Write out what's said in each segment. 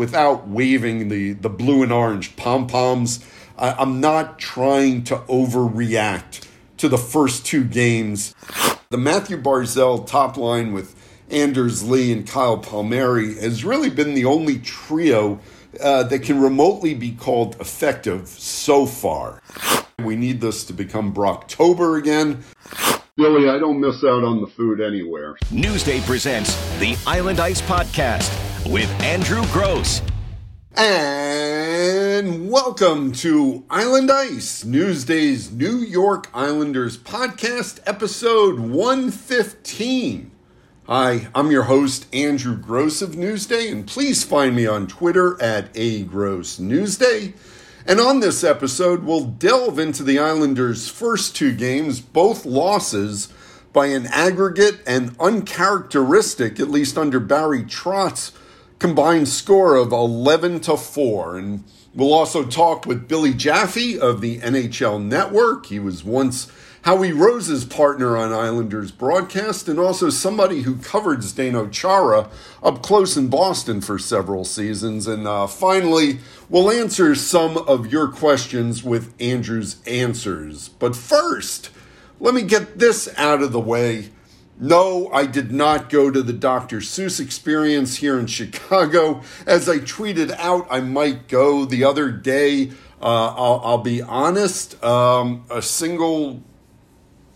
without waving the, the blue and orange pom poms. I'm not trying to overreact to the first two games. The Matthew Barzal top line with Anders Lee and Kyle Palmieri has really been the only trio uh, that can remotely be called effective so far. We need this to become Brocktober again. Billy, I don't miss out on the food anywhere. Newsday presents the Island Ice Podcast with Andrew Gross. And welcome to Island Ice, Newsday's New York Islanders podcast, episode 115. Hi, I'm your host, Andrew Gross of Newsday, and please find me on Twitter at A Gross Newsday. And on this episode, we'll delve into the Islanders' first two games, both losses, by an aggregate and uncharacteristic, at least under Barry Trotz, combined score of 11 to 4. And we'll also talk with Billy Jaffe of the NHL Network. He was once Howie Rose's partner on Islanders broadcast, and also somebody who covered Zdeno Chara up close in Boston for several seasons. And uh, finally, we'll answer some of your questions with Andrew's answers. But first, let me get this out of the way. No, I did not go to the Dr. Seuss experience here in Chicago. As I tweeted out, I might go the other day. Uh, I'll, I'll, be honest, um, a single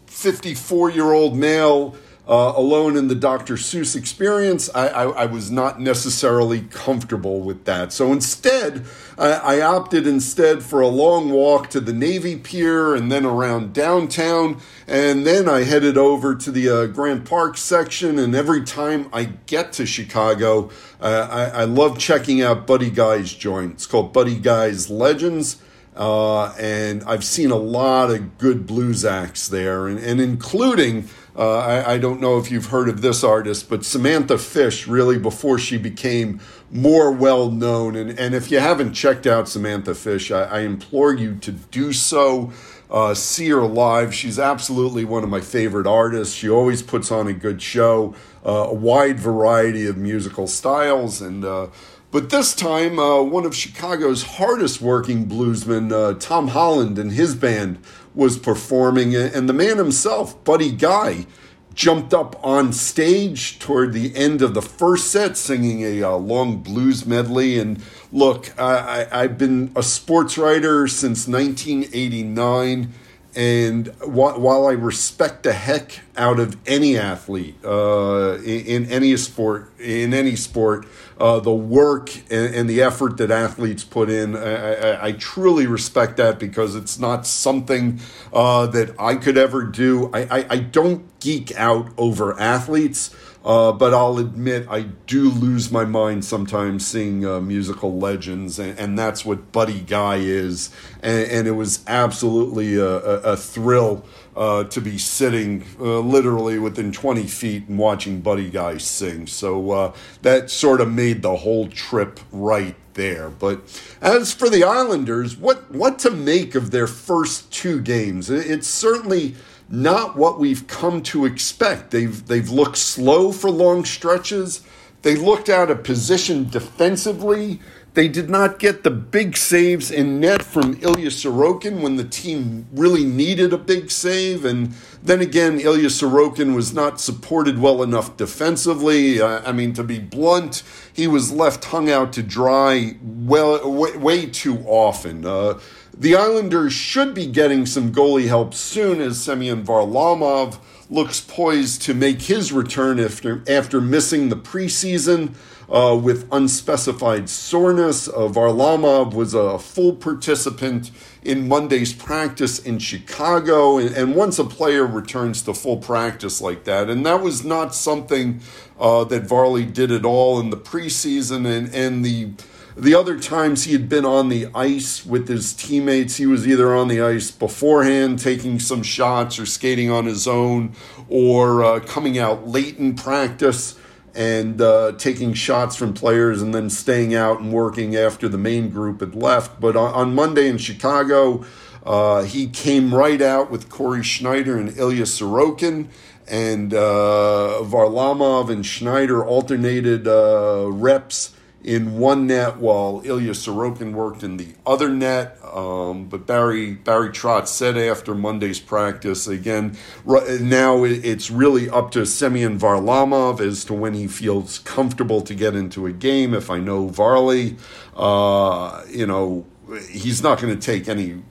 54 year old male uh, alone in the Dr. Seuss experience, I, I, I, was not necessarily comfortable with that. So instead, I, I, opted instead for a long walk to the Navy Pier and then around downtown. And then I headed over to the uh, Grant Park section. And every time I get to Chicago, uh, I love checking out Buddy Guy's joint. It's called Buddy Guy's Legends. Uh, and I've seen a lot of good blues acts there, and, and including, uh, I, I, don't know if you've heard of this artist, but Samantha Fish, really before she became more well known. And, and if you haven't checked out Samantha Fish, I, I implore you to do so. Uh, see her live. She's absolutely one of my favorite artists. She always puts on a good show, uh, a wide variety of musical styles, and uh, but this time, uh, one of Chicago's hardest working bluesmen, uh, Tom Holland, and his band was performing, and the man himself, Buddy Guy, jumped up on stage toward the end of the first set singing a uh, long blues medley. And look, I, I've been a sports writer since 1989. And while I respect the heck out of any athlete uh, in, in, any sport, in any sport, uh, the work and, and, the effort that athletes put in, I, I, I, truly respect that because it's not something uh, that I could ever do. I, I don't geek out over athletes. Uh, but I'll admit I do lose my mind sometimes seeing uh, musical legends, and, and, that's what Buddy Guy is. And, and it was absolutely a, a, a thrill uh, to be sitting uh, literally within 20 feet and watching Buddy Guy sing. So uh, that sort of made the whole trip right there. But as for the Islanders, what, what to make of their first two games? It's certainly not what we've come to expect. They've they've looked slow for long stretches. They looked out of position defensively. They did not get the big saves in net from Ilya Sorokin when the team really needed a big save. And then again, Ilya Sorokin was not supported well enough defensively. Uh, I mean, to be blunt, he was left hung out to dry well way, way too often. Uh, the Islanders should be getting some goalie help soon as Semyon Varlamov looks poised to make his return after, after missing the preseason uh, with unspecified soreness. Uh, Varlamov was a full participant in Monday's practice in Chicago. And, and, once a player returns to full practice like that, and that was not something uh, that Varley did at all in the preseason, and, and the the other times he had been on the ice with his teammates, he was either on the ice beforehand, taking some shots or skating on his own, or uh, coming out late in practice and uh, taking shots from players and then staying out and working after the main group had left. But on, on Monday in Chicago, uh, he came right out with Cory Schneider and Ilya Sorokin. And uh, Varlamov and Schneider alternated uh, reps in one net while Ilya Sorokin worked in the other net. Um, but Barry Barry Trotz said after Monday's practice again. Now it's really up to Semyon Varlamov as to when he feels comfortable to get into a game. If I know Varley, uh, you know he's not going to take any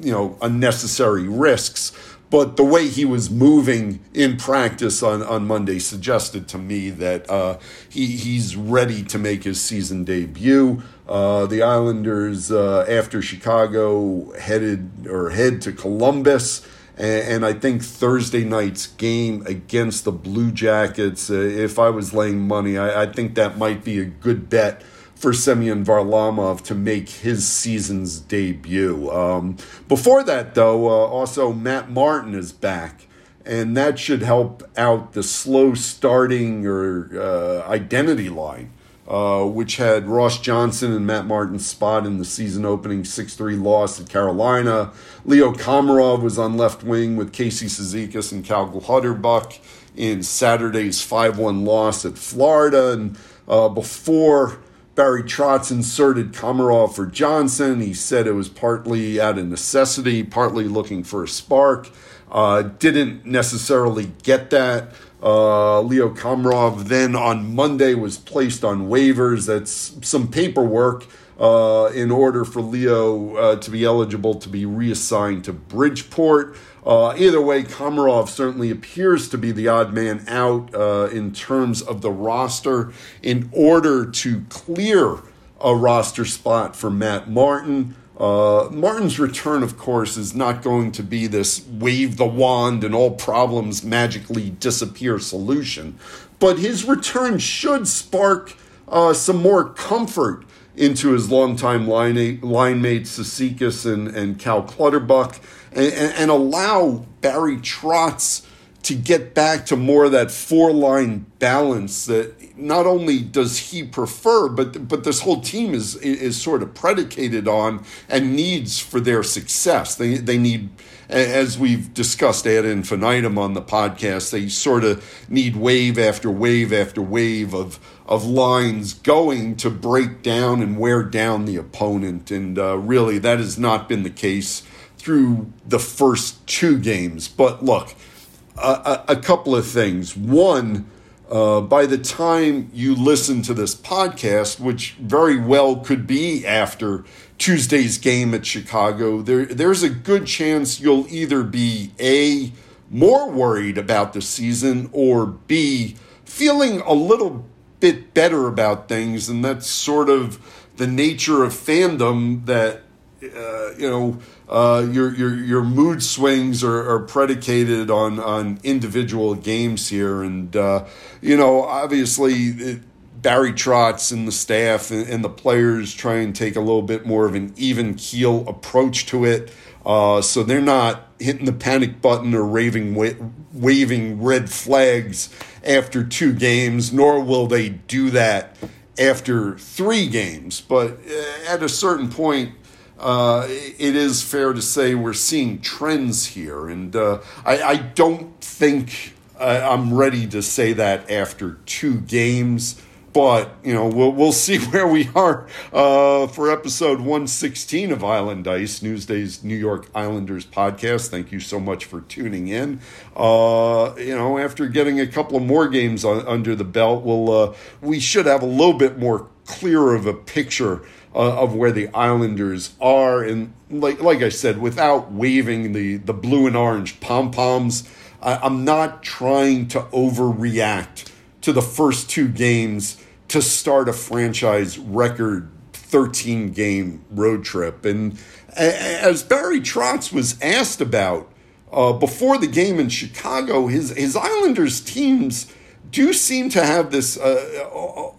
you know unnecessary risks but the way he was moving in practice on, on Monday suggested to me that uh, he, he's ready to make his season debut. Uh, the Islanders, uh, after Chicago, headed or head to Columbus. And, and, I think Thursday night's game against the Blue Jackets, uh, if I was laying money, I, I think that might be a good bet for Semyon Varlamov to make his season's debut. Um, before that, though, uh, also Matt Martin is back, and that should help out the slow starting or uh, identity line. Uh, which had Ross Johnston and Matt Martin's spot in the season opening 6 3 loss at Carolina. Leo Komarov was on left wing with Casey Cizikas and Cal Clutterbuck in Saturday's 5 1 loss at Florida. And uh, before Barry Trotz inserted Komarov for Johnston. He said it was partly out of necessity, partly looking for a spark. Uh, didn't necessarily get that. Uh, Leo Komarov then on Monday was placed on waivers. That's some paperwork uh, in order for Leo uh, to be eligible to be reassigned to Bridgeport. Uh, either way, Komarov certainly appears to be the odd man out uh, in terms of the roster. In order to clear a roster spot for Matt Martin, uh, Martin's return, of course, is not going to be this wave the wand and all problems magically disappear solution, but his return should spark uh, some more comfort into his longtime line, line mates Cizikas and, and Cal Clutterbuck and, and allow Barry Trotz to get back to more of that four line balance that not only does he prefer, but but this whole team is is sort of predicated on and needs for their success. They they need, as we've discussed ad infinitum on the podcast, they sort of need wave after wave after wave of of lines going to break down and wear down the opponent, and uh, really that has not been the case through the first two games. But look, a, a couple of things. One, uh, by the time you listen to this podcast, which very well could be after Tuesday's game at Chicago, there there's a good chance you'll either be a more worried about the season or b feeling a little bit better about things, and that's sort of the nature of fandom that uh, you know uh, your your your mood swings are, are, predicated on on individual games here, and uh, you know obviously. It, Barry Trotz and the staff and, and, the players try and take a little bit more of an even keel approach to it. Uh, so they're not hitting the panic button or raving, wa- waving red flags after two games, nor will they do that after three games. But uh, at a certain point, uh, it is fair to say we're seeing trends here. And uh, I, I, don't think I'm ready to say that after two games. But you know we'll we'll see where we are uh, for episode one sixteen of Island Ice Newsday's New York Islanders podcast. Thank you so much for tuning in. Uh, you know after getting a couple of more games on, under the belt, we'll uh, we should have a little bit more clear of a picture uh, of where the Islanders are. And like like I said, without waving the the blue and orange pom poms, I'm not trying to overreact to the first two games to start a franchise record 13 game road trip. And as Barry Trotz was asked about uh, before the game in Chicago, his his Islanders teams do seem to have this uh,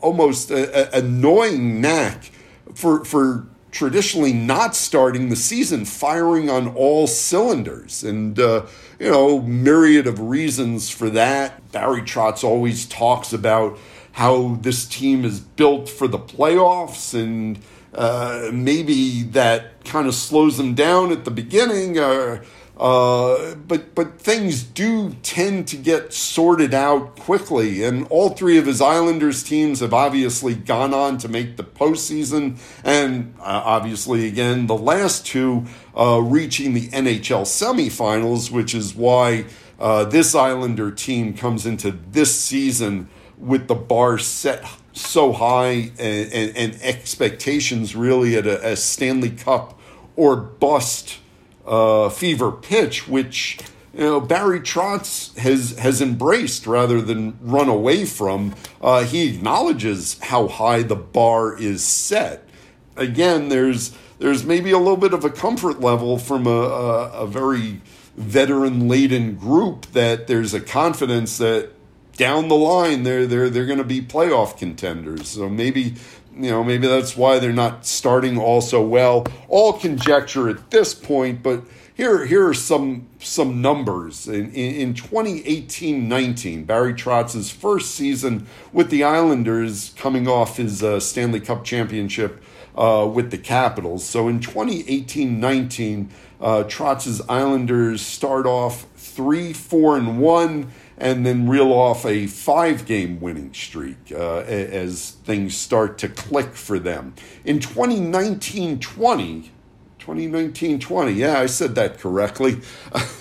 almost uh, annoying knack for for traditionally not starting the season firing on all cylinders. And uh, you know myriad of reasons for that. Barry trotz always talks about how this team is built for the playoffs and uh, maybe that kind of slows them down at the beginning uh, Uh, but but things do tend to get sorted out quickly, and all three of his Islanders teams have obviously gone on to make the postseason, and uh, obviously again the last two uh, reaching the NHL semifinals, which is why uh, this Islander team comes into this season with the bar set so high and, and, and expectations really at a, a Stanley Cup or bust uh, fever pitch, which you know Barry Trotz has has embraced rather than run away from. Uh, he acknowledges how high the bar is set. Again, there's there's maybe a little bit of a comfort level from a, a, a very veteran laden group that there's a confidence that down the line they're they're they're going to be playoff contenders. So maybe you know, maybe that's why they're not starting all so well. All conjecture at this point, but here, here are some some numbers. In, in, 2018-19, Barry Trotz's first season with the Islanders coming off his uh, Stanley Cup championship uh, with the Capitals. So in 2018-19, uh, Trotz's Islanders start off 3 4 and 1 and then reel off a five game winning streak uh, as things start to click for them. In 2019 20, 2019 20, yeah, I said that correctly.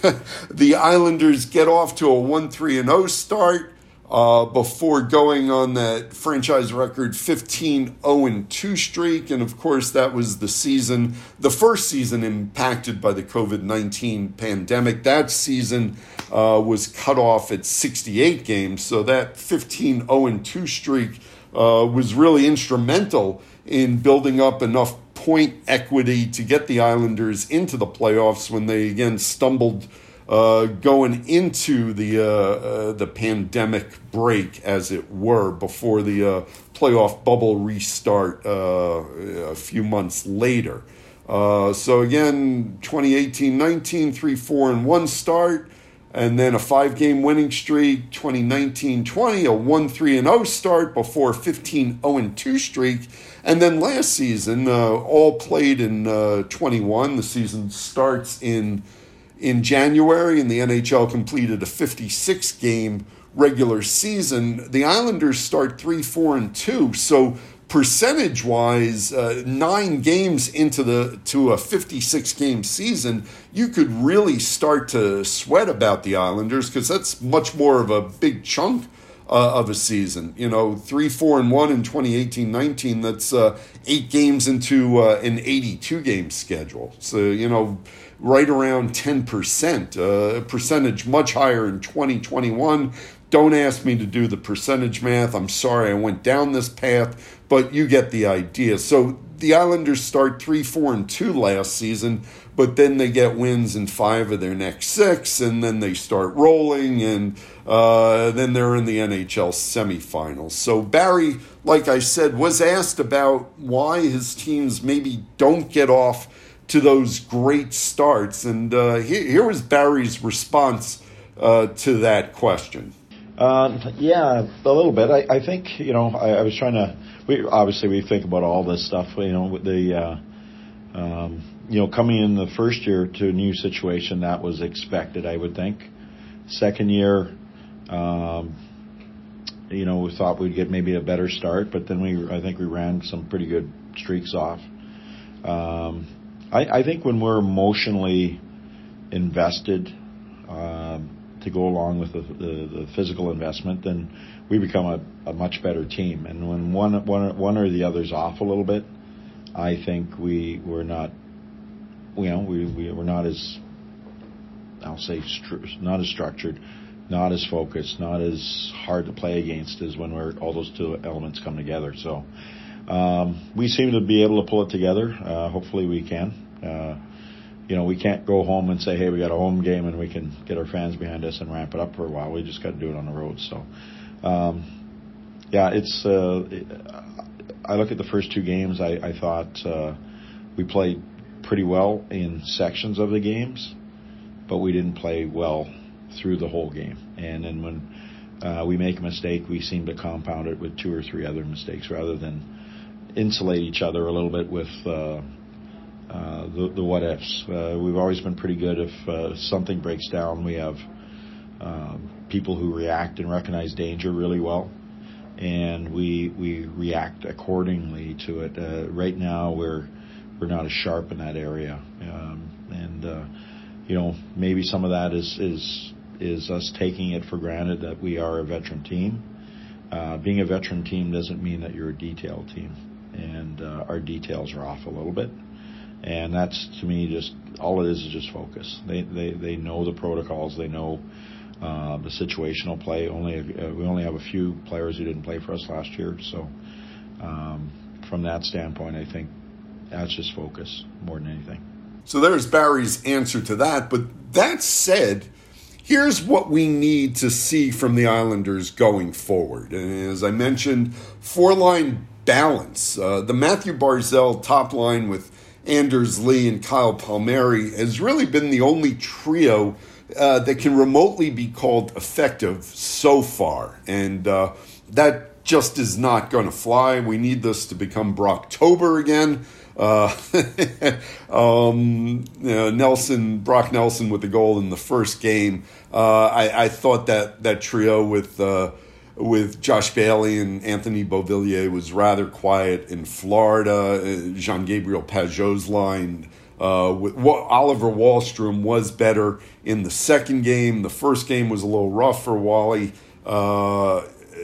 the Islanders get off to a 1 3 0 start uh, before going on that franchise record 15 0 2 streak. And of course, that was the season, the first season impacted by the COVID 19 pandemic. That season uh, was cut off at 68 games. So that 15 0 2 streak uh, was really instrumental in building up enough point equity to get the Islanders into the playoffs when they again stumbled uh, going into the uh, uh, the pandemic break, as it were, before the uh, playoff bubble restart uh, a few months later. Uh, so again, 2018-19, 3 4 and 1 start, and then a five game winning streak. 2019-20, a 1 3 and 0 start before 15 0 and 2 streak. And then last season, all played in 21. The season starts in in January, and the NHL completed a 56 game regular season. The Islanders start 3 4 and 2. So, percentage wise, uh, nine games into the to a 56 game season, you could really start to sweat about the Islanders because that's much more of a big chunk. Uh, of a season, you know, three, four, and one in 2018 19. That's uh, eight games into uh, an 82 game schedule. So, you know, right around 10%, uh, a percentage much higher in 2021. Don't ask me to do the percentage math. I'm sorry I went down this path, but you get the idea. So the Islanders start 3 4 and 2 last season, but then they get wins in five of their next six, and then they start rolling, and uh, then they're in the NHL semifinals. So Barry, like I said, was asked about why his teams maybe don't get off to those great starts. And uh, here, here was Barry's response uh, to that question. Um, yeah, a little bit. I, I think you know I, I, was trying to. We obviously we think about all this stuff. You know, the uh, um, you know coming in the first year to a new situation that was expected. I would think. Second year, um, you know, we thought we'd get maybe a better start, but then we I think we ran some pretty good streaks off. Um, I, I think when we're emotionally invested um, to go along with the, the, the, physical investment, then we become a, a much better team. And when one, one, one or the other's off a little bit, I think we we're not, you know, we, we we're not as I'll say stru- not as structured, not as focused, not as hard to play against as when we're all those two elements come together. So um, we seem to be able to pull it together. Uh, hopefully, we can. Uh, you know, we can't go home and say, "Hey, we got a home game and we can get our fans behind us and ramp it up for a while." We just got to do it on the road. So, um, yeah, it's. Uh, I look at the first two games. I, I thought uh, we played pretty well in sections of the games, but we didn't play well through the whole game. And then when uh, we make a mistake, we seem to compound it with two or three other mistakes rather than insulate each other a little bit with uh, uh, the, the what ifs. Uh, we've always been pretty good if uh, something breaks down. We have um, people who react and recognize danger really well, and we we react accordingly to it. Uh, right now, we're we're not as sharp in that area, um, and uh, you know maybe some of that is is is us taking it for granted that we are a veteran team. Uh, being a veteran team doesn't mean that you're a detail team, and our details are off a little bit and that's to me just all it is is just focus. They they they know the protocols. They know uh, the situational play. Only uh, we only have a few players who didn't play for us last year, so um, from that standpoint, I think that's just focus more than anything. So there's Barry's answer to that. But that said, here's what we need to see from the Islanders going forward. And as I mentioned, four line balance. Uh, the Matthew Barzal top line with Anders Lee and Kyle Palmieri has really been the only trio uh, that can remotely be called effective so far. And uh, that just is not going to fly. We need this to become Brocktober again. Uh, um, you know, Nelson, Brock Nelson with the goal in the first game. Uh, I, I, thought that that trio with uh, with Josh Bailey and Anthony Beauvillier was rather quiet in Florida. Uh, Jean Gabriel Pageau's line uh, with Oliver Wahlstrom was better in the second game. The first game was a little rough for Wally. Uh,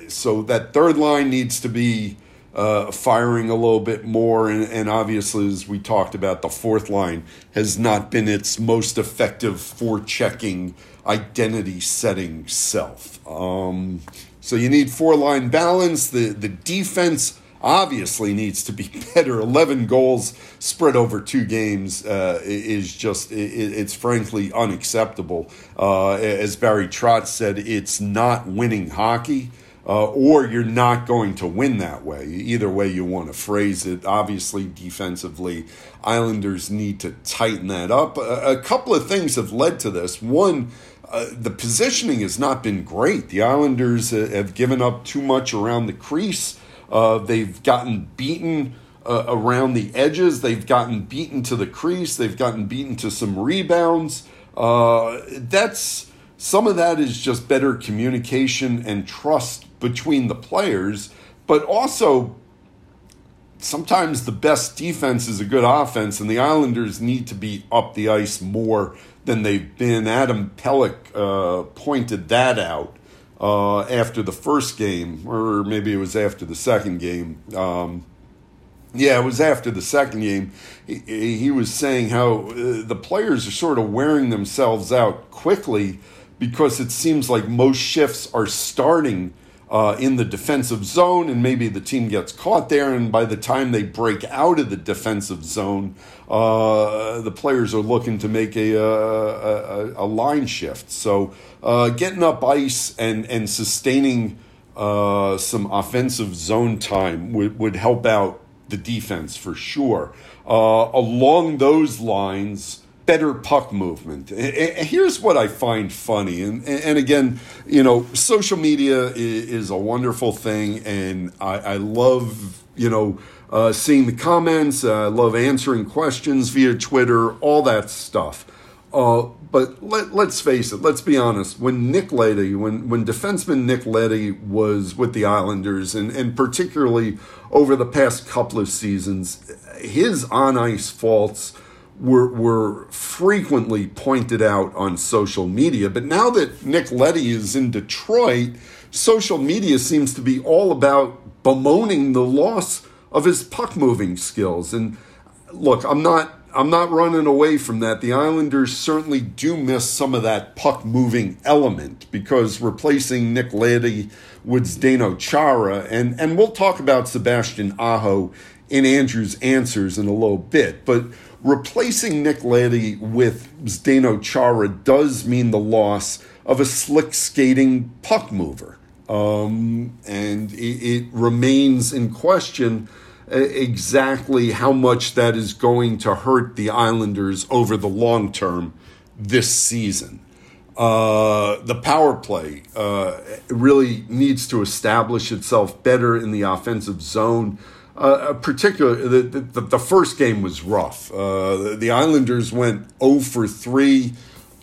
so that third line needs to be uh, firing a little bit more. And, and, obviously, as we talked about, the fourth line has not been its most effective for checking identity setting self. Um, so you need four line balance. The the defense obviously needs to be better. Eleven goals spread over two games uh, is just it, it's frankly unacceptable. Uh, as Barry Trotz said, it's not winning hockey. Uh, or you're not going to win that way. Either way you want to phrase it. Obviously, defensively, Islanders need to tighten that up. A, a couple of things have led to this. One, uh, the positioning has not been great. The Islanders uh, have given up too much around the crease. Uh, they've gotten beaten uh, around the edges. They've gotten beaten to the crease. They've gotten beaten to some rebounds. Uh, that's some of that is just better communication and trust between the players, but also sometimes the best defense is a good offense, and the Islanders need to be up the ice more than they've been. Adam Pelech uh, pointed that out uh, after the first game, or maybe it was after the second game. Um, yeah, it was after the second game. He, he was saying how uh, the players are sort of wearing themselves out quickly because it seems like most shifts are starting uh, in the defensive zone, and maybe the team gets caught there. And by the time they break out of the defensive zone, uh, the players are looking to make a, a, a, a line shift. So uh, getting up ice and, and sustaining uh, some offensive zone time would, would help out the defense for sure. Uh, along those lines, better puck movement. Here's what I find funny, and and again, you know, social media is a wonderful thing, and I, I love you know uh, seeing the comments. Uh, I love answering questions via Twitter, all that stuff. Uh, but let, let's face it, let's be honest. When Nick Leddy, when, when defenseman Nick Leddy was with the Islanders, and, and particularly over the past couple of seasons, his on ice faults were, were frequently pointed out on social media. But now that Nick Leddy is in Detroit, social media seems to be all about bemoaning the loss of his puck moving skills. And look, I'm not I'm not running away from that. The Islanders certainly do miss some of that puck moving element because replacing Nick Leddy with Zdeno Chara, and, and we'll talk about Sebastian Aho in Andrew's answers in a little bit. But replacing Nick Leddy with Zdeno Chara does mean the loss of a slick skating puck mover. Um, and it, it, remains in question uh, exactly how much that is going to hurt the Islanders over the long term this season. Uh, the power play uh, really needs to establish itself better in the offensive zone. Uh, particularly the, the, the first game was rough. Uh, the Islanders went 0 for 3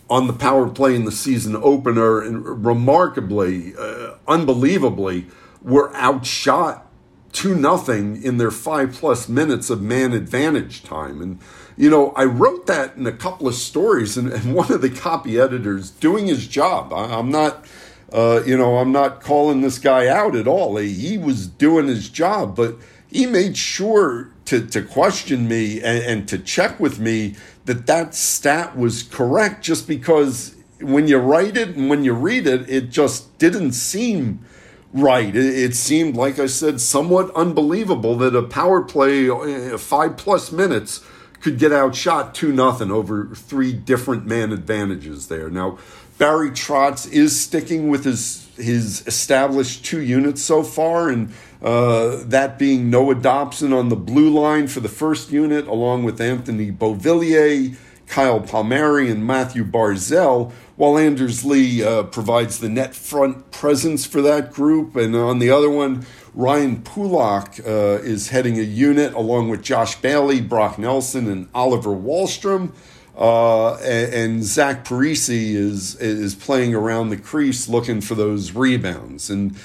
on the power play in the season opener, and remarkably, uh, unbelievably, were outshot two nothing in their five plus minutes of man advantage time. And you know, I wrote that in a couple of stories, and, and one of the copy editors doing his job. I, am not. Uh, you know, I'm not calling this guy out at all. He, he was doing his job, but he made sure to, to question me and, and to check with me that that stat was correct just because when you write it and when you read it, it just didn't seem right. It, it, seemed, like I said, somewhat unbelievable that a power play, uh, five plus minutes, could get outshot 2 nothing over three different man advantages there. Now, Barry Trotz is sticking with his his established two units so far, and uh, that being Noah Dobson on the blue line for the first unit, along with Anthony Beauvillier, Kyle Palmieri, and Matthew Barzal, while Anders Lee uh, provides the net front presence for that group. And on the other one, Ryan Pulock uh, is heading a unit along with Josh Bailey, Brock Nelson, and Oliver Wahlstrom. Uh, and, and, Zach Parise is is playing around the crease looking for those rebounds. And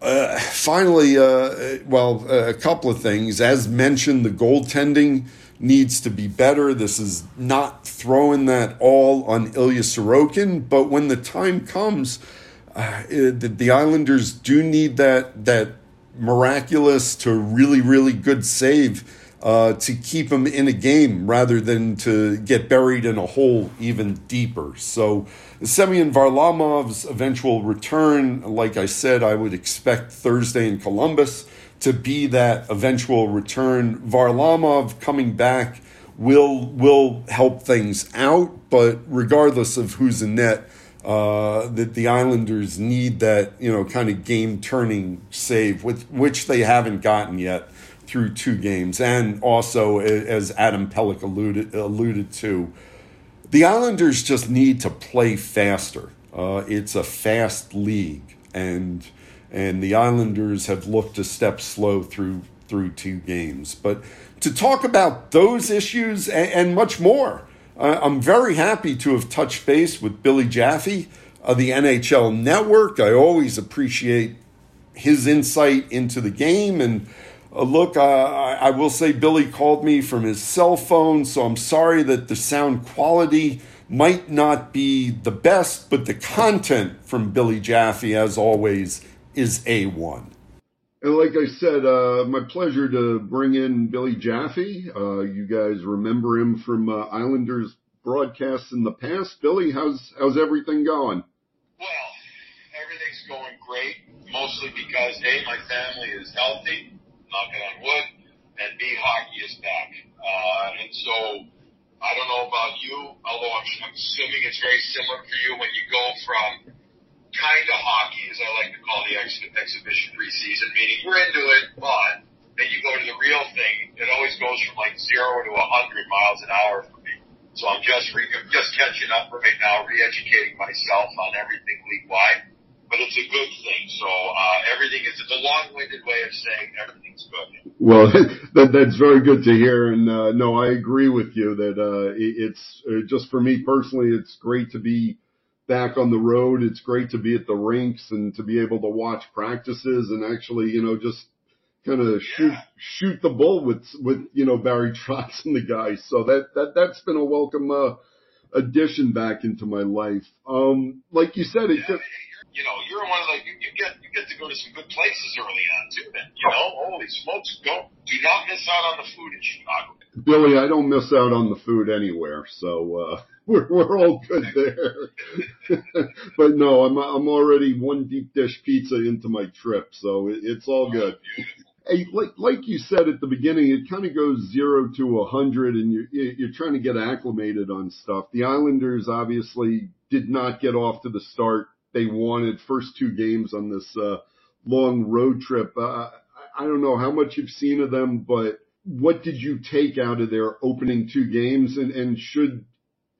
uh, finally, uh, well, a couple of things. As mentioned, the goaltending needs to be better. This is not throwing that all on Ilya Sorokin, but when the time comes, uh, the, the Islanders do need that that miraculous to really really good save uh, to keep him in a game rather than to get buried in a hole even deeper. So, Semyon Varlamov's eventual return, like I said, I would expect Thursday in Columbus to be that eventual return. Varlamov coming back will will help things out, but regardless of who's in net, uh, that the Islanders need that you know kind of game turning save, with which they haven't gotten yet through two games, and also as Adam Pelech alluded alluded to, the Islanders just need to play faster. Uh, it's a fast league, and and the Islanders have looked a step slow through through two games. But to talk about those issues and, and much more, uh, I'm very happy to have touched base with Billy Jaffe of the NHL Network. I always appreciate his insight into the game and uh, look, uh, I, I will say Billy called me from his cell phone, so I'm sorry that the sound quality might not be the best, but the content from Billy Jaffe, as always, is A1. And like I said, uh, my pleasure to bring in Billy Jaffe. Uh, you guys remember him from uh, Islanders broadcasts in the past. Billy, how's how's everything going? Well, everything's going great, mostly because A, my family is healthy knocking on wood, and B, hockey is back. Uh, and so I don't know about you, although I'm, I'm assuming it's very similar for you when you go from kind of hockey, as I like to call the ex- exhibition preseason, meaning we're into it, but then you go to the real thing. It always goes from like zero to a hundred miles an hour for me. So I'm just re- just catching up right now, re-educating myself on everything league wide but it's a good thing. So uh, everything is it's a long-winded way of saying everything's good. Well, that that's very good to hear, and uh, no, I agree with you that uh, it's uh, just for me personally, it's great to be back on the road. It's great to be at the rinks and to be able to watch practices and actually, you know, just kind of shoot yeah. shoot the bull with with you know Barry Trotz and the guys. So that that that's been a welcome uh, addition back into my life. Um, like you said, it. Yeah, just, you know, you're one of the you, you get you get to go to some good places early on too. Then you know, holy smokes, don't do not miss out on the food in Chicago. Billy, I don't miss out on the food anywhere, so uh, we're we're all good there. but no, I'm I'm already one deep dish pizza into my trip, so it, it's all good. Oh, hey, like like you said at the beginning, it kind of goes zero to a hundred, and you're you're trying to get acclimated on stuff. The Islanders obviously did not get off to the start they wanted first two games on this uh, long road trip. Uh, I don't know how much you've seen of them, but what did you take out of their opening two games, and, and should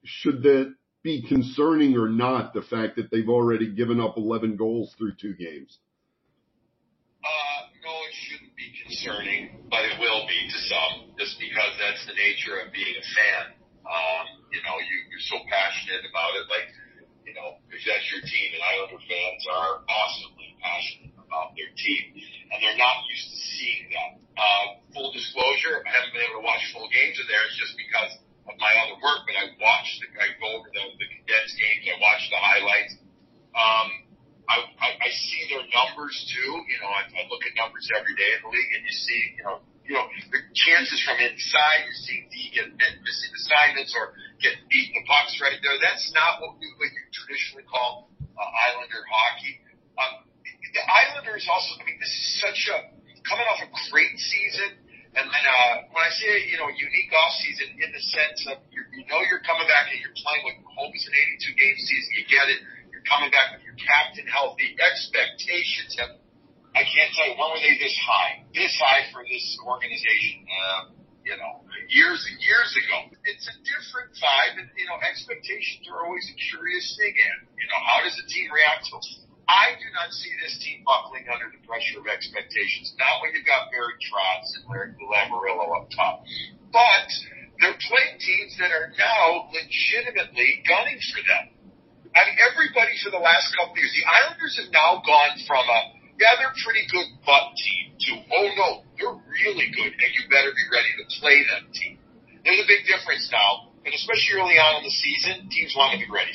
should that be concerning or not? The fact that they've already given up 11 goals through two games. Uh, no, it shouldn't be concerning, but it will be to some, just because that's the nature of being a fan. Um, you know, you, you're so passionate about it, like, you know, because that's your team, and Islander fans are awesomely passionate about their team, and they're not used to seeing that. Uh, full disclosure, I haven't been able to watch full games of theirs just because of my other work, but I watch the, I go over the, the condensed games, I watch the highlights. Um, I, I, I see their numbers too. You know, I, I look at numbers every day in the league, and you see, you know, you know, the chances from inside. You're seeing D get missing assignments or get beating the pucks right there. That's not what, we, what you traditionally call uh, Islander hockey. Um, the Islanders also. I mean, this is such a coming off a great season. And then uh, when I say you know unique off season in the sense of you, you know you're coming back and you're playing with hope it's an 82 game season, you get it. You're coming back with your captain healthy. Expectations have I can't tell you when were they this high, this high for this organization. Uh, you know, years and years ago. It's a different vibe, and you know, expectations are always a curious thing. And you know, how does a team react to them? I do not see this team buckling under the pressure of expectations. Not when you've got Barry Trotz and Larry Lamoriello up top. But they're playing teams that are now legitimately gunning for them. I mean, everybody for the last couple years, the Islanders have now gone from a, yeah, they're pretty good butt team to, oh no, they're really good and you better be ready to play them team. There's a big difference now, and especially early on in the season, teams want to be ready.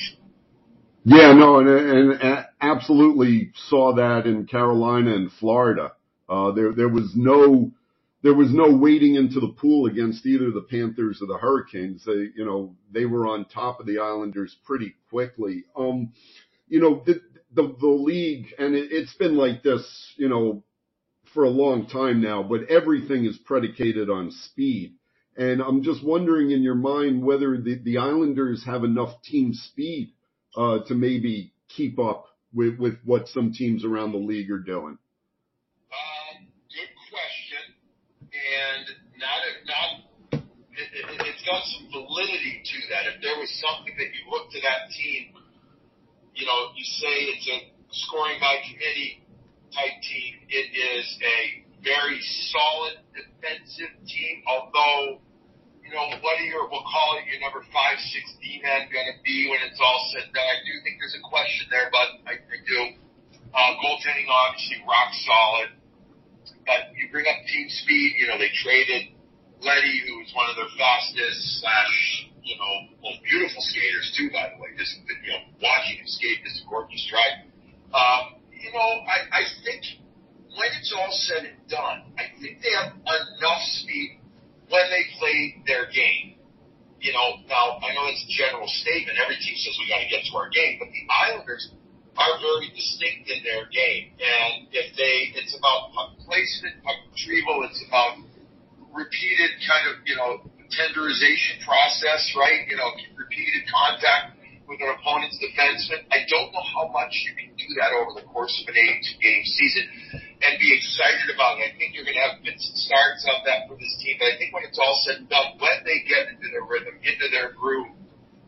Yeah, no, and, and, and absolutely saw that in Carolina and Florida. Uh, there, there was no, there was no wading into the pool against either the Panthers or the Hurricanes. They, you know, they were on top of the Islanders pretty quickly. Um, you know, the, the, the league, and it, it's been like this, you know, for a long time now, but everything is predicated on speed. And I'm just wondering in your mind whether the, the Islanders have enough team speed uh, to maybe keep up with, with what some teams around the league are doing? Um, good question, and not not it, it, it's got some validity to that. If there was something that you look to that team, you know, you say it's a scoring by committee type team. It is a very solid defensive team, although you know, what are your, we'll call it your number five, six D men going to be when it's all said and done? I do think there's a question there, but I, I do. Uh, goaltending obviously rock solid, but you bring up team speed. You know, they traded Leddy, who was one of their fastest slash, you know, most beautiful skaters too, by the way. Just, you know, watching him skate is a gorgeous stride. Um, you know, I, I think when it's all said and done, I think they have enough speed when they play their game. You know, now I know that's a general statement. Every team says we got to get to our game, but the Islanders are very distinct in their game. And if they, it's about puck placement, puck retrieval. It's about repeated kind of, you know, tenderization process, right? You know, repeated contact with an opponent's defenseman. I don't know how much you can do that over the course of an 82 game season and be excited about it. I think you're going to have fits and starts of that for this team. But I think when it's all said and done, when they get into their rhythm, into their groove,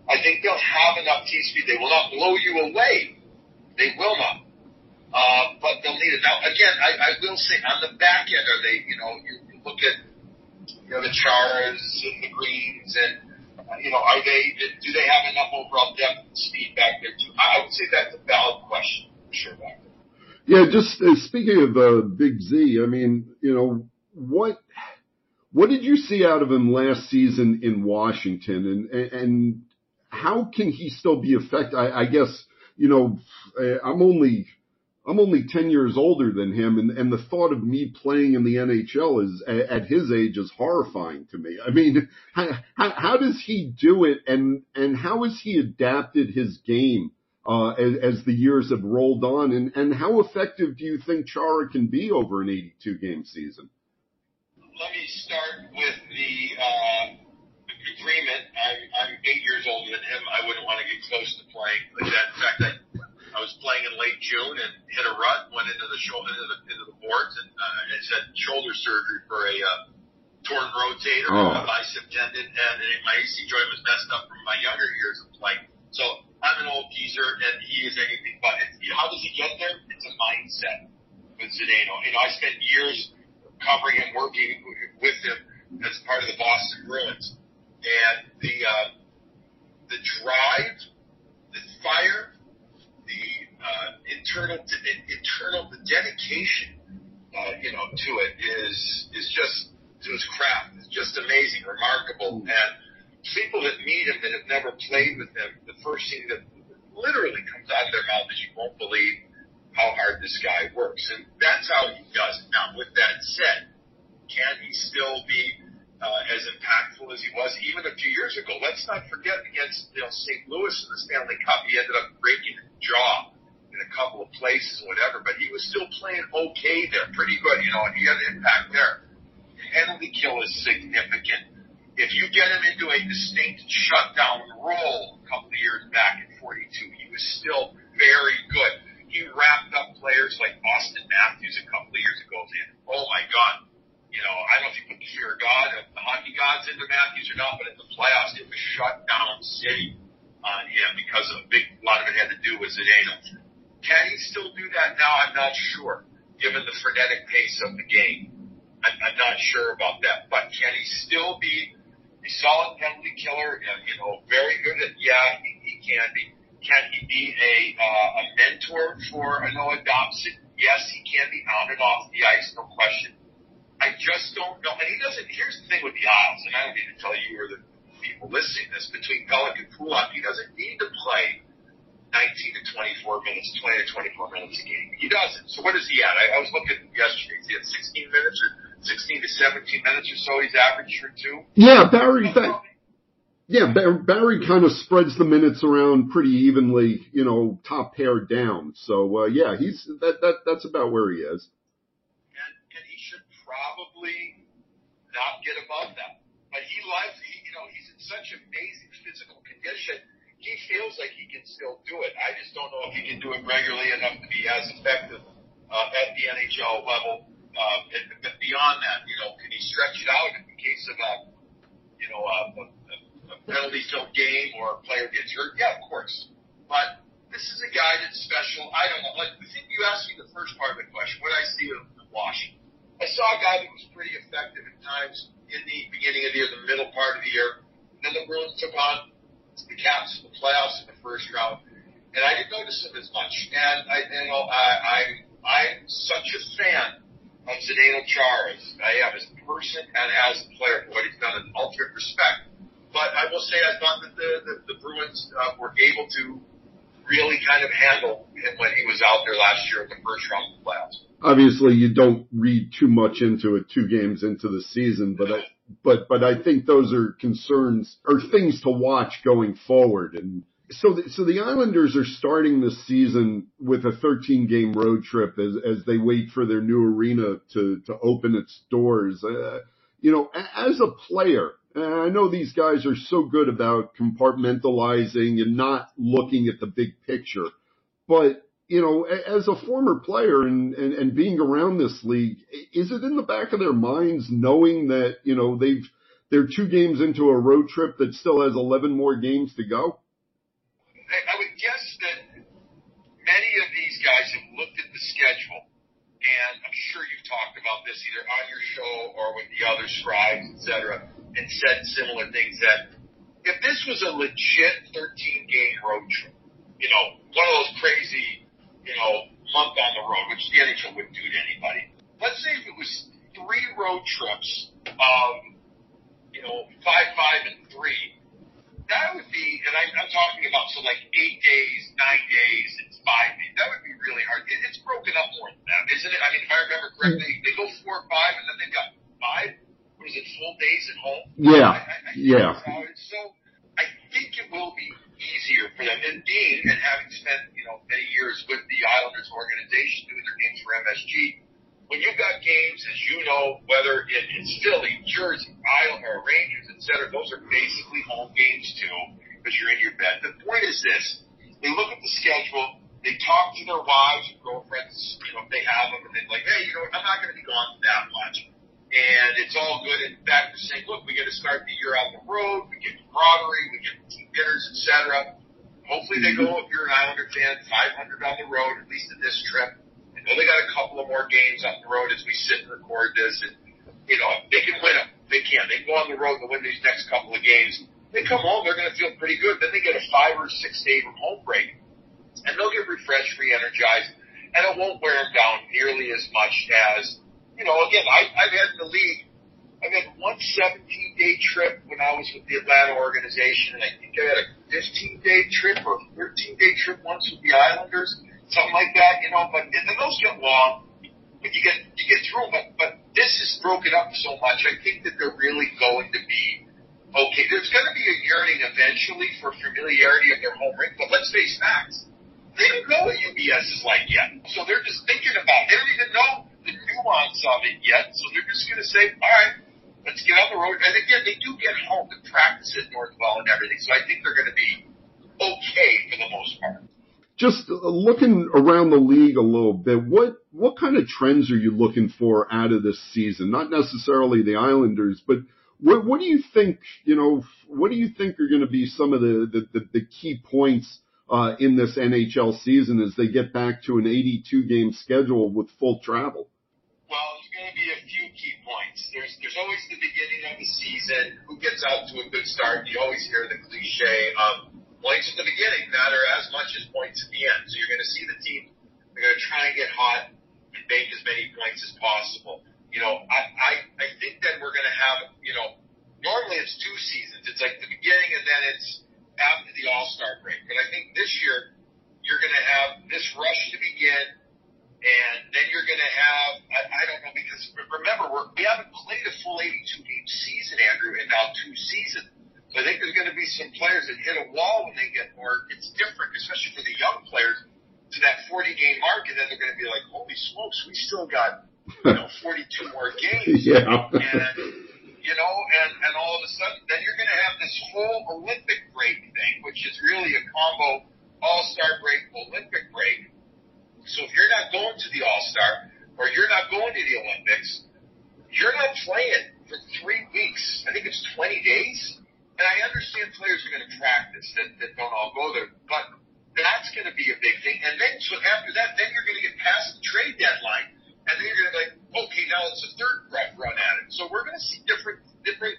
I think they'll have enough team speed. They will not blow you away. They will not. Uh, but they'll need it. Now, again, I, I will say on the back end, are they, you know, you look at, you know, the Charas and the Greenes and you know, are they, do they have enough overall depth and speed back there too? I would say that's a valid question for sure back there. Yeah, just uh, speaking of uh, Big Z, I mean, you know, what what did you see out of him last season in Washington, and and how can he still be effective? I, I guess you know, I'm only I'm only 10 years older than him, and, and the thought of me playing in the NHL is at his age is horrifying to me. I mean, how, how, does he do it, and and how has he adapted his game uh, as, as the years have rolled on, and and how effective do you think Chara can be over an 82 game season? Let me start with the uh, the shoulder, into the, into the boards, and uh, it said shoulder surgery for a uh, torn rotator, oh. a bicep tendon, and it, my AC joint was messed up from my younger years of playing. So I'm an old geezer, and he is anything but. It's, you know, how does he get there? It's a mindset with Zdeno. You know, I spent years covering and working with him as part of the Boston Bruins. And the uh, the drive, the fire, uh, internal internal the dedication, uh, you know, to it is is just his craft. It's just amazing, remarkable, and people that meet him that have never played with him, the first thing that literally comes out of their mouth is you won't believe how hard this guy works. And that's how he does it. Now, with that said, can he still be uh, as impactful as he was even a few years ago? Let's not forget against you know St. Louis in the Stanley Cup, he ended up breaking his jaw in a couple of places, whatever. But he was still playing okay there, pretty good, you know, and he had an impact there. Penalty kill is significant. If you get him into a distinct shutdown role a couple of years back at 42, he was still very good. He wrapped up players like Auston Matthews a couple of years ago. And oh my God, you know, I don't know if you put the fear of God, of the hockey gods into Matthews or not, but in the playoffs, it was shut down city on him because of a big, a lot of it had to do with Zdeno. Can he still do that now? I'm not sure, given the frenetic pace of the game. I'm, I'm not sure about that, but can he still be a solid penalty killer, and, you know, very good at, yeah, he, he can be. Can he be a, uh, a mentor for a Noah Dobson? Yes, he can be on and off the ice, no question. I just don't know. And he doesn't, here's the thing with the Isles, and I don't need to tell you or the people listening this, between Pelech and Pulock, he doesn't need to play 19 to 24 minutes, 20 to 24 minutes a game. He doesn't. So what is he at? I, I was looking yesterday. Is he at 16 minutes or 16 to 17 minutes or so he's averaged for two. Yeah, Barry. That, yeah, Barry kind of spreads the minutes around pretty evenly, you know, top pair down. So uh, yeah, he's that that that's about where he is. And, and he should probably not get above that. But he likes, he, you know, he's in such amazing physical condition. He feels like he can still do it. I just don't know if he can do it regularly enough to be as effective uh, at the NHL level uh, but beyond that, you know, can he stretch it out in the case of a, you know, a, a, a penalty filled game or a player gets hurt? Yeah, of course. But this is a guy that's special. I don't know. Like, think you asked me the first part of the question. What I see with Washington? I saw a guy that was pretty effective at times in the beginning of the year, the middle part of the year. Then the Bruins took on the Caps in the playoffs in the first round, and I didn't notice him as much. And I, you know, I, I, I'm such a fan of Zdeno Chara. I am as a person and as a player for what he's done in ultimate respect. But I will say I thought that the, the, the Bruins uh, were able to really kind of handle him when he was out there last year in the first round of the playoffs. Obviously, you don't read too much into it two games into the season, but I, but but I think those are concerns or things to watch going forward. And so, the, so the Islanders are starting the season with a 13 game road trip as, as they wait for their new arena to, to open its doors. Uh, you know, as a player, I know these guys are so good about compartmentalizing and not looking at the big picture, but you know, as a former player and, and, and being around this league, is it in the back of their minds knowing that, you know, they've, they're two games into a road trip that still has 11 more games to go? I would guess that many of these guys have looked at the schedule, and I'm sure you've talked about this either on your show or with the other scribes, et cetera, and said similar things that if this was a legit 13 game road trip, you know, one of those crazy, you know, month on the road, which the NHL wouldn't do to anybody. Let's say if it was three road trips, um, you know, five, five, and three, that would be, and I, I'm talking about so like eight days, nine days, it's five days. That would be really hard. It, it's broken up more than that, isn't it? I mean, if I remember correctly, they go four or five, and then they've got five. What is it? Full days at home. Yeah. I, I, I yeah. So I think it will be easier for them. And being and having spent you know many years with the Islanders organization doing their games for MSG when you've got games, as you know, whether it, it's Philly, Jersey, Island, or Rangers, et cetera, those are basically home games too, because you're in your bed. The point is this: they look at the schedule, they talk to their wives and girlfriends, you know, if they have them, and they're like, hey, you know, I'm not going to be gone that much. And it's all good. In fact, they're saying, look, we got to start the year on the road. We get camaraderie, we get team dinners, et cetera. Hopefully they go, mm-hmm. if you're an Islander fan, 500 on the road, at least in this trip know they got a couple of more games on the road as we sit and record this, and you know they can win them. They can. They go on the road and win these next couple of games. They come home, they're going to feel pretty good. Then they get a five or six day home break, and they'll get refreshed, re-energized, and it won't wear them down nearly as much as you know. Again, I, I've had in the league. I've had one 17 day trip when I was with the Atlanta organization, and I think I had a 15 day trip or 13 day trip once with the Islanders, something like that, you know. But and those get long, but you get you get through. But but this is broken up so much. I think that they're really going to be okay. There's going to be a yearning eventually for familiarity of their home rink. But let's face facts. They don't know what UBS is like yet, so they're just thinking about. It. They don't even know the nuance of it yet, so they're just going to say, "All right, let's get on the road. And again, they do get home to practice at Northwell and everything. So I think they're going to be okay for the most part. Just uh, looking around the league a little bit, what what kind of trends are you looking for out of this season? Not necessarily the Islanders, but what what do you think? You know, what do you think are going to be some of the the, the, the key points uh, in this NHL season as they get back to an 82 game schedule with full travel? Well, there's going to be a few key points. There's there's always the beginning of the season. Who gets out to a good start? You always hear the cliche of points at the beginning matter as much as points at the end. So you're going to see the team. They're going to try and get hot and make as many points as possible. You know, I I, I think that we're going to have you know normally it's two seasons. It's like the beginning and then it's after the All Star break. But I think this year you're going to have this rush to begin and then you're going to have, I, I don't know, because remember, we're, we haven't played a full 82 game season, Andrew, in now two seasons. So I think there's going to be some players that hit a wall when they get more. It's different, especially for the young players, to that 40 game mark, and then they're going to be like, holy smokes, we still got, you know, 42 more games. yeah. And, you know, and, and all of a sudden, then you're going to have this whole Olympic break thing, which is really a combo All Star break, Olympic break so if you're not going to the All Star or you're not going to the Olympics, you're not playing for three weeks. I think it's 20 days. And I understand players are going to practice that, that don't all go there, but that's going to be a big thing. And then so after that, then you're going to get past the trade deadline, and then you're going to be like, okay, now it's a third run at it. So we're going to see different different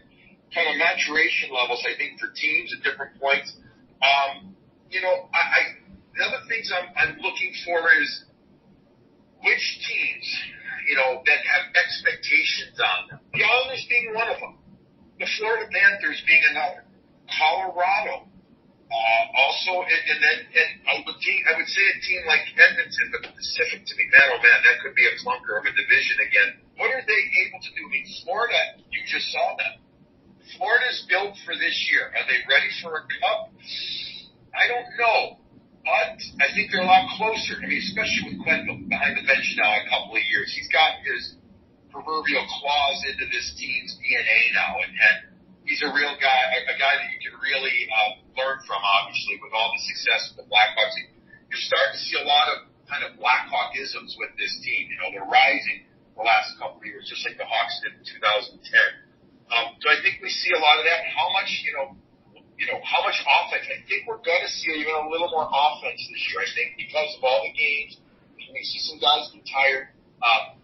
kind of maturation levels, I think, for teams at different points. Um, you know, I, I the other things I'm, I'm looking for is which teams, you know, that have expectations on them. The Islanders being one of them. The Florida Panthers being another. Colorado. Uh, also, and, and then and I would, team, I would say a team like Edmonton, but the Pacific to me, man, oh man, that could be a clunker of a division again. What are they able to do? I mean, Florida, you just saw them. Florida's built for this year. Are they ready for a cup? I don't know. But I think they're a lot closer. I mean, especially with Quenneville behind the bench now a couple of years. He's got his proverbial claws into this team's DNA now, and, and he's a real guy, a, a guy that you can really uh, learn from. Obviously, with all the success of the Blackhawks, you're starting to see a lot of kind of Blackhawkisms with this team. You know, they're rising the last couple of years, just like the Hawks did in 2010. Um, so I think we see a lot of that. How much, you know, you know, how much offense. I think we're going to see even a little more offense this year. I think because of all the games, we see some guys get tired. Um,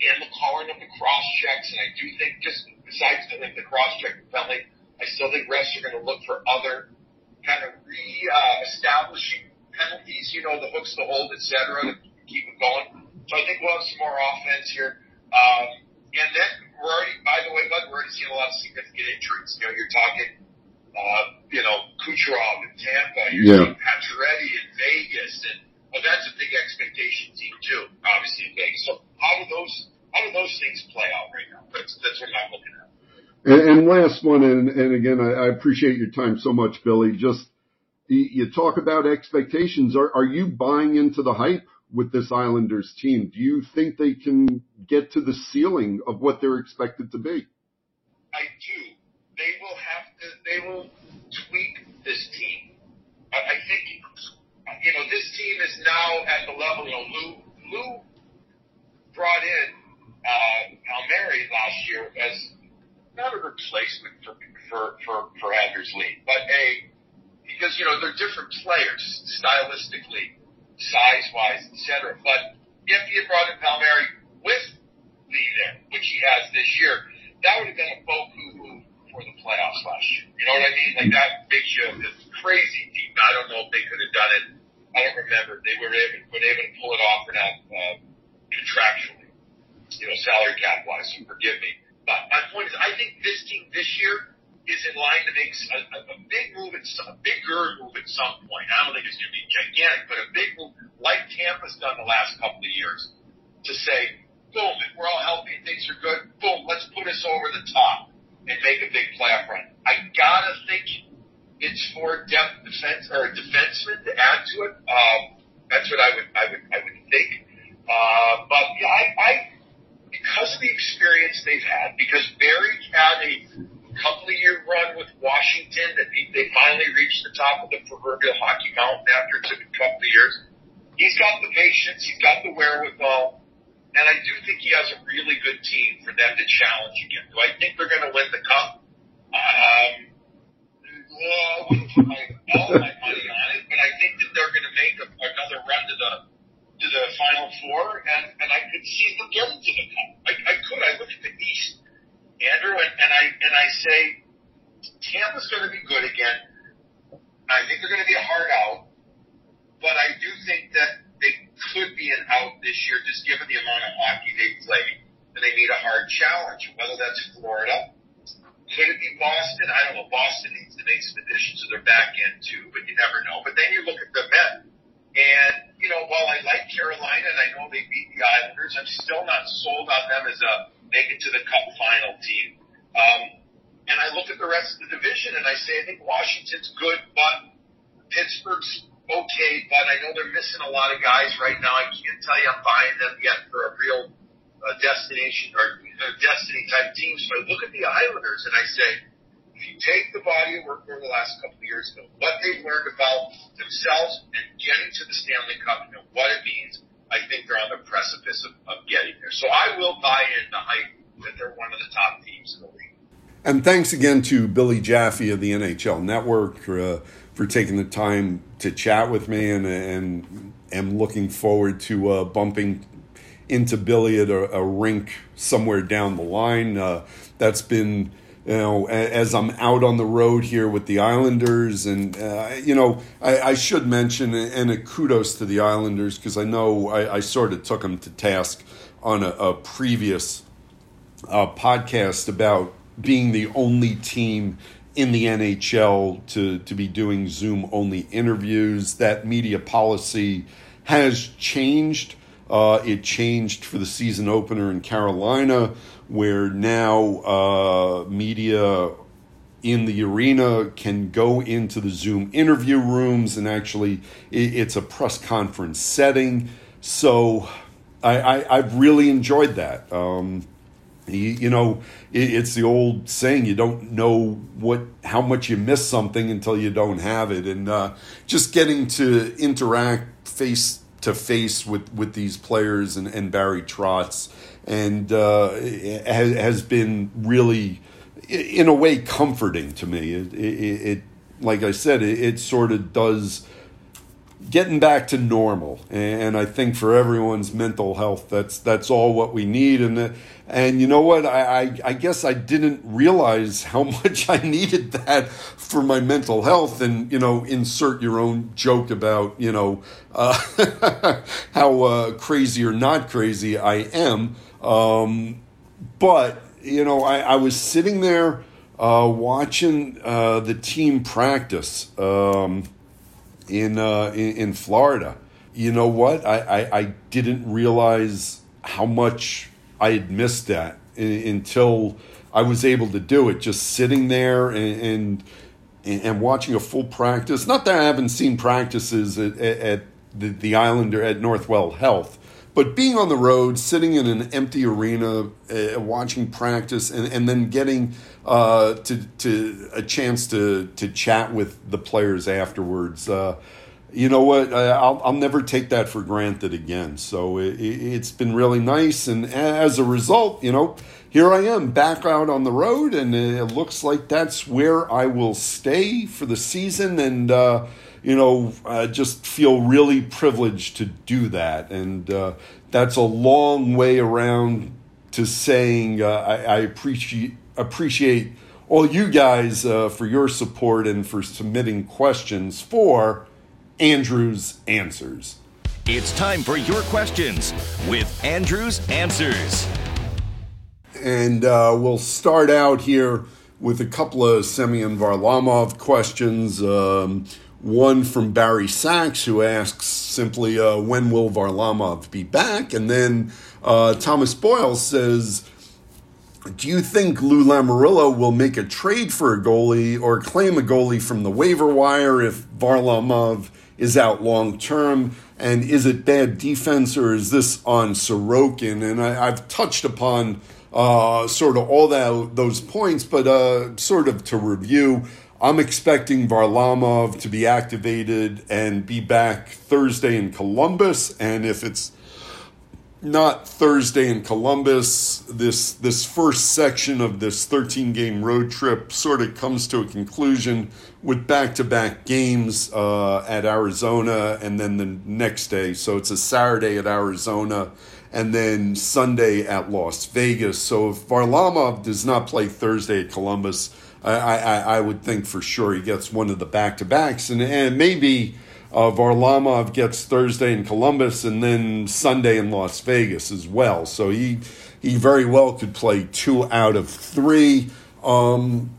and the calling of the cross checks, and I do think just besides the, the cross check penalty, I still think refs are going to look for other kind of re-establishing uh, penalties. You know, the hooks, the hold, et cetera, to keep it going. So I think we'll have some more offense here. Um, and then we're already, by the way, Bud, we're already seeing a lot of significant injuries. You know, you're talking uh, you know, Kucherov in Tampa. You're yeah. seeing Pacioretty in Vegas, and well, that's a big expectation team too, obviously in Vegas. So how do those how do those things play out right now? That's that's what I'm looking at. And, and last one, and, and again, I, I appreciate your time so much, Billy. Just you talk about expectations. Are are you buying into the hype with this Islanders team? Do you think they can get to the ceiling of what they're expected to be? I do they will they will tweak this team. I, I think, you know, this team is now at the level, you know, Lou, Lou brought in, uh, Palmieri last year as not a replacement for, for, for, for Anders Lee, but a, because, you know, they're different players stylistically, size wise, et cetera. But if he had brought in Palmieri with Lee there, which he has this year, that would have been a Boku move for the playoffs last year. You know what I mean? Like that makes you crazy deep. I don't know if they could have done it. I don't remember. They were able, were able to pull it off or not uh, contractually, you know, salary cap wise. So forgive me. But my point is, I think this team this year is in line to make a, a, a big move at some, a bigger move at some point. I don't think it's going to be gigantic, but a big move like Tampa's done the last couple of years to say, boom, if we're all healthy and things are good, boom, let's put us over the top and make a big playoff run. I gotta think it's for depth defense or a defenseman to add to it. Um, that's what I would I would I would think. Uh, but yeah, I, I because of the experience they've had, because Barry had a couple of year run with Washington that he, they finally reached the top of the proverbial hockey mountain after it took a couple of years. He's got the patience, he's got the wherewithal and I do think he has a really good team for them to challenge again. Do I think they're going to win the cup? Um, well, I wouldn't put my, all my money on it, but I think that they're going to make a, another run to the to the final four, and and I could see them getting to the cup. I, I could. I look at the East, Andrew, and, and I and I say Tampa's going to be good again. I think they're going to be a hard out, but I do think that they could be an out this year, just given the amount of hockey they played, and they need a hard challenge. Whether that's Florida, could it be Boston? I don't know. Boston needs to make some additions to their back end too, but you never know. But then you look at the Met, and you know, while I like Carolina and I know they beat the Islanders, I'm still not sold on them as a make it to the Cup final team. Um, and I look at the rest of the division and I say I think Washington's good, but Pittsburgh's okay, but I know they're missing a lot of guys right now. I can't tell you I'm buying them yet for a real uh, destination or uh, destiny type teams, I look at the Islanders and I say, if you take the body of work over the last couple of years, and what they've learned about themselves and getting to the Stanley Cup and what it means, I think they're on the precipice of, of getting there. So I will buy in the hype that they're one of the top teams in the league. And thanks again to Billy Jaffe of the NHL Network. Uh, for taking the time to chat with me, and and am looking forward to uh, bumping into Billy at a, a, rink somewhere down the line. Uh, that's been you know, as I'm out on the road here with the Islanders, and uh, you know, I, I, should mention and a kudos to the Islanders because I know I, I, sort of took them to task on a, a previous uh, podcast about being the only team in the NHL to, to be doing Zoom only interviews. That media policy has changed. Uh, it changed for the season opener in Carolina, where now uh, media in the arena can go into the Zoom interview rooms and actually it, it's a press conference setting. So I, have really enjoyed that. Um, you, you know, it, it's the old saying: you don't know what how much you miss something until you don't have it. And uh, just getting to interact face to face with with these players and, and Barry Trotz, and uh, has, has been really, in a way, comforting to me. It, it, it like I said, it, it sort of does getting back to normal. And i think for everyone's mental health that's that's all what we need. And and you know what I, I, I guess i didn't realize how much i needed that for my mental health and you know insert your own joke about you know uh, how uh, crazy or not crazy i am um, but you know I, I was sitting there uh, watching uh, the team practice um, in, uh, in, in Florida. You know what? I, I, I, didn't realize how much I had missed that until I was able to do it. Just sitting there and, and, and watching a full practice. Not that I haven't seen practices at, at the, the Islander at Northwell Health, but being on the road, sitting in an empty arena, uh, watching practice, and, and then getting uh, to, to a chance to, to chat with the players afterwards. Uh, you know what? I'll, I'll never take that for granted again. So it, it's been really nice. And as a result, you know, here I am back out on the road, and it looks like that's where I will stay for the season. And, uh, you know, I just feel really privileged to do that. And uh, that's a long way around to saying uh, I, I, appreciate appreciate all you guys uh, for your support and for submitting questions for Andrew's Answers. It's time for your questions with Andrew's Answers. And uh, we'll start out here with a couple of Semyon Varlamov questions. Um, one from Barry Sachs, who asks simply, uh, when will Varlamov be back? And then uh, Thomas Boyle says, do you think Lou Lamoriello will make a trade for a goalie or claim a goalie from the waiver wire if Varlamov is out long term? And is it bad defense or is this on Sorokin? And I, have touched upon uh, sort of all that those points, but uh, sort of to review. I'm expecting Varlamov to be activated and be back Thursday in Columbus. And if it's not Thursday in Columbus, this this first section of this 13 game road trip sort of comes to a conclusion with back to back games uh, at Arizona and then the next day. So it's a Saturday at Arizona and then Sunday at Las Vegas. So if Varlamov does not play Thursday at Columbus, I, I, I would think for sure he gets one of the back to backs, and and maybe uh, Varlamov gets Thursday in Columbus and then Sunday in Las Vegas as well. So he he very well could play two out of three. Um,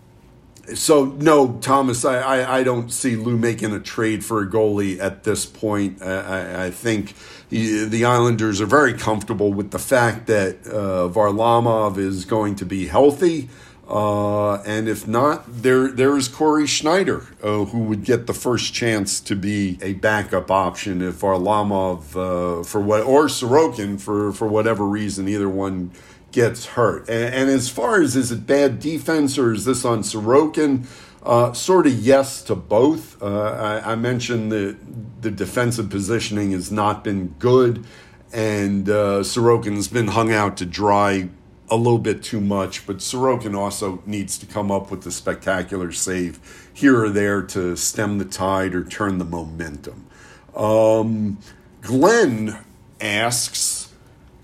so no, Thomas, I, I, I, don't see Lou making a trade for a goalie at this point. I, I think he, the Islanders are very comfortable with the fact that uh, Varlamov is going to be healthy. Uh, and if not, there there is Cory Schneider, uh, who would get the first chance to be a backup option if Varlamov uh, for what or Sorokin for for whatever reason either one gets hurt. And, and, as far as is it bad defense or is this on Sorokin? Uh, sort of yes to both. Uh, I, I, mentioned that the defensive positioning has not been good, and uh, Sorokin's been hung out to dry a little bit too much, but Sorokin also needs to come up with a spectacular save here or there to stem the tide or turn the momentum. Um, Glenn asks,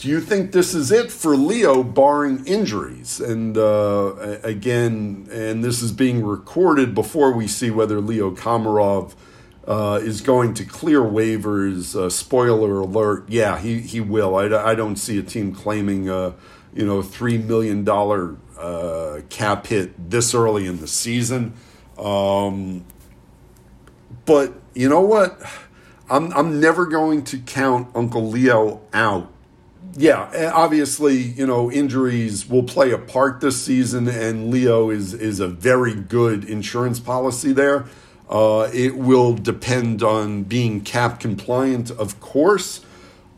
do you think this is it for Leo, barring injuries? And uh, again, and this is being recorded before we see whether Leo Komarov uh, is going to clear waivers. Uh, spoiler alert: Yeah, he he will. I, I don't see a team claiming uh, you know, $3 million uh, cap hit this early in the season. Um, but you know what? I'm, I'm never going to count Uncle Leo out. Yeah, obviously, you know, injuries will play a part this season, and Leo is, is a very good insurance policy there. Uh, it will depend on being cap compliant, of course.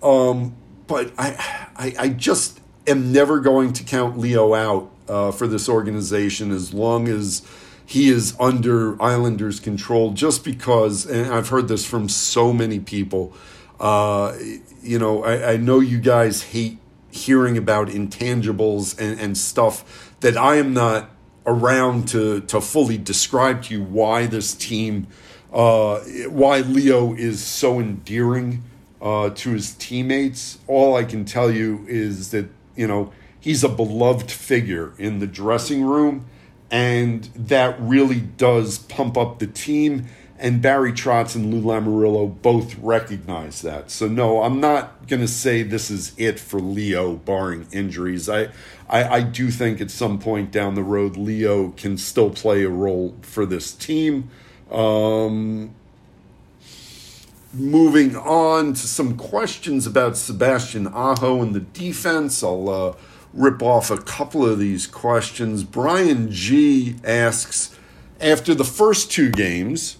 Um, but I, I, I just am never going to count Leo out uh, for this organization as long as he is under Islanders' control, just because, and I've heard this from so many people. Uh, you know, I, I, know you guys hate hearing about intangibles and, and stuff that I am not around to, to fully describe to you why this team, uh, why Leo is so endearing uh, to his teammates. All I can tell you is that you know, he's a beloved figure in the dressing room, and that really does pump up the team. And Barry Trotz and Lou Lamoriello both recognize that. So no, I'm not going to say this is it for Leo, barring injuries. I, I, I do think at some point down the road, Leo can still play a role for this team. Um, moving on to some questions about Sebastian Aho and the defense. I'll uh, rip off a couple of these questions. Brian G asks After the first two games,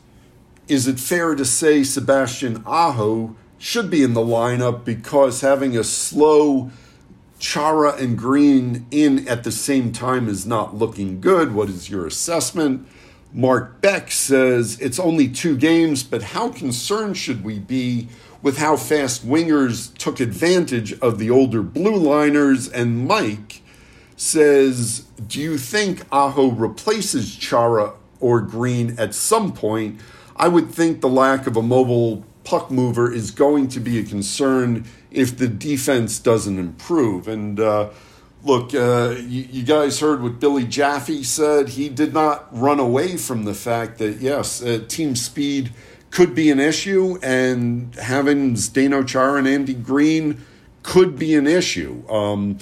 is it fair to say Sebastian Aho should be in the lineup because having a slow Chara and Greene in at the same time is not looking good? What is your assessment? Mark Beck says it's only two games, but how concerned should we be with how fast wingers took advantage of the older blue liners? And Mike says, Do you think Aho replaces Chara or Greene at some point? I would think the lack of a mobile puck mover is going to be a concern if the defense doesn't improve. And uh, look, uh, you, you, guys heard what Billy Jaffe said. He did not run away from the fact that, yes, uh, team speed could be an issue, and having Zdeno Chara and Andy Greene could be an issue. Um,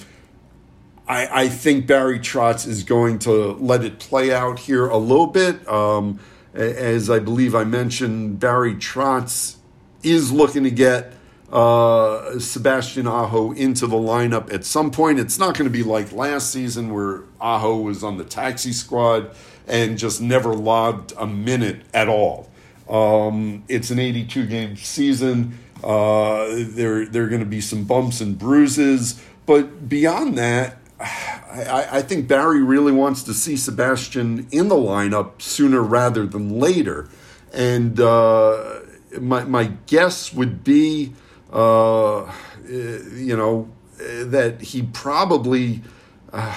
I, I, think Barry Trotz is going to let it play out here a little bit. Um, as I believe I mentioned, Barry Trotz is looking to get uh, Sebastian Aho into the lineup at some point. It's not going to be like last season where Aho was on the taxi squad and just never logged a minute at all. Um, it's an 82 game season. Uh, there, there are going to be some bumps and bruises. But beyond that, I, I, think Barry really wants to see Sebastian in the lineup sooner rather than later. And uh, my, my guess would be, uh, you know, that he probably. Uh,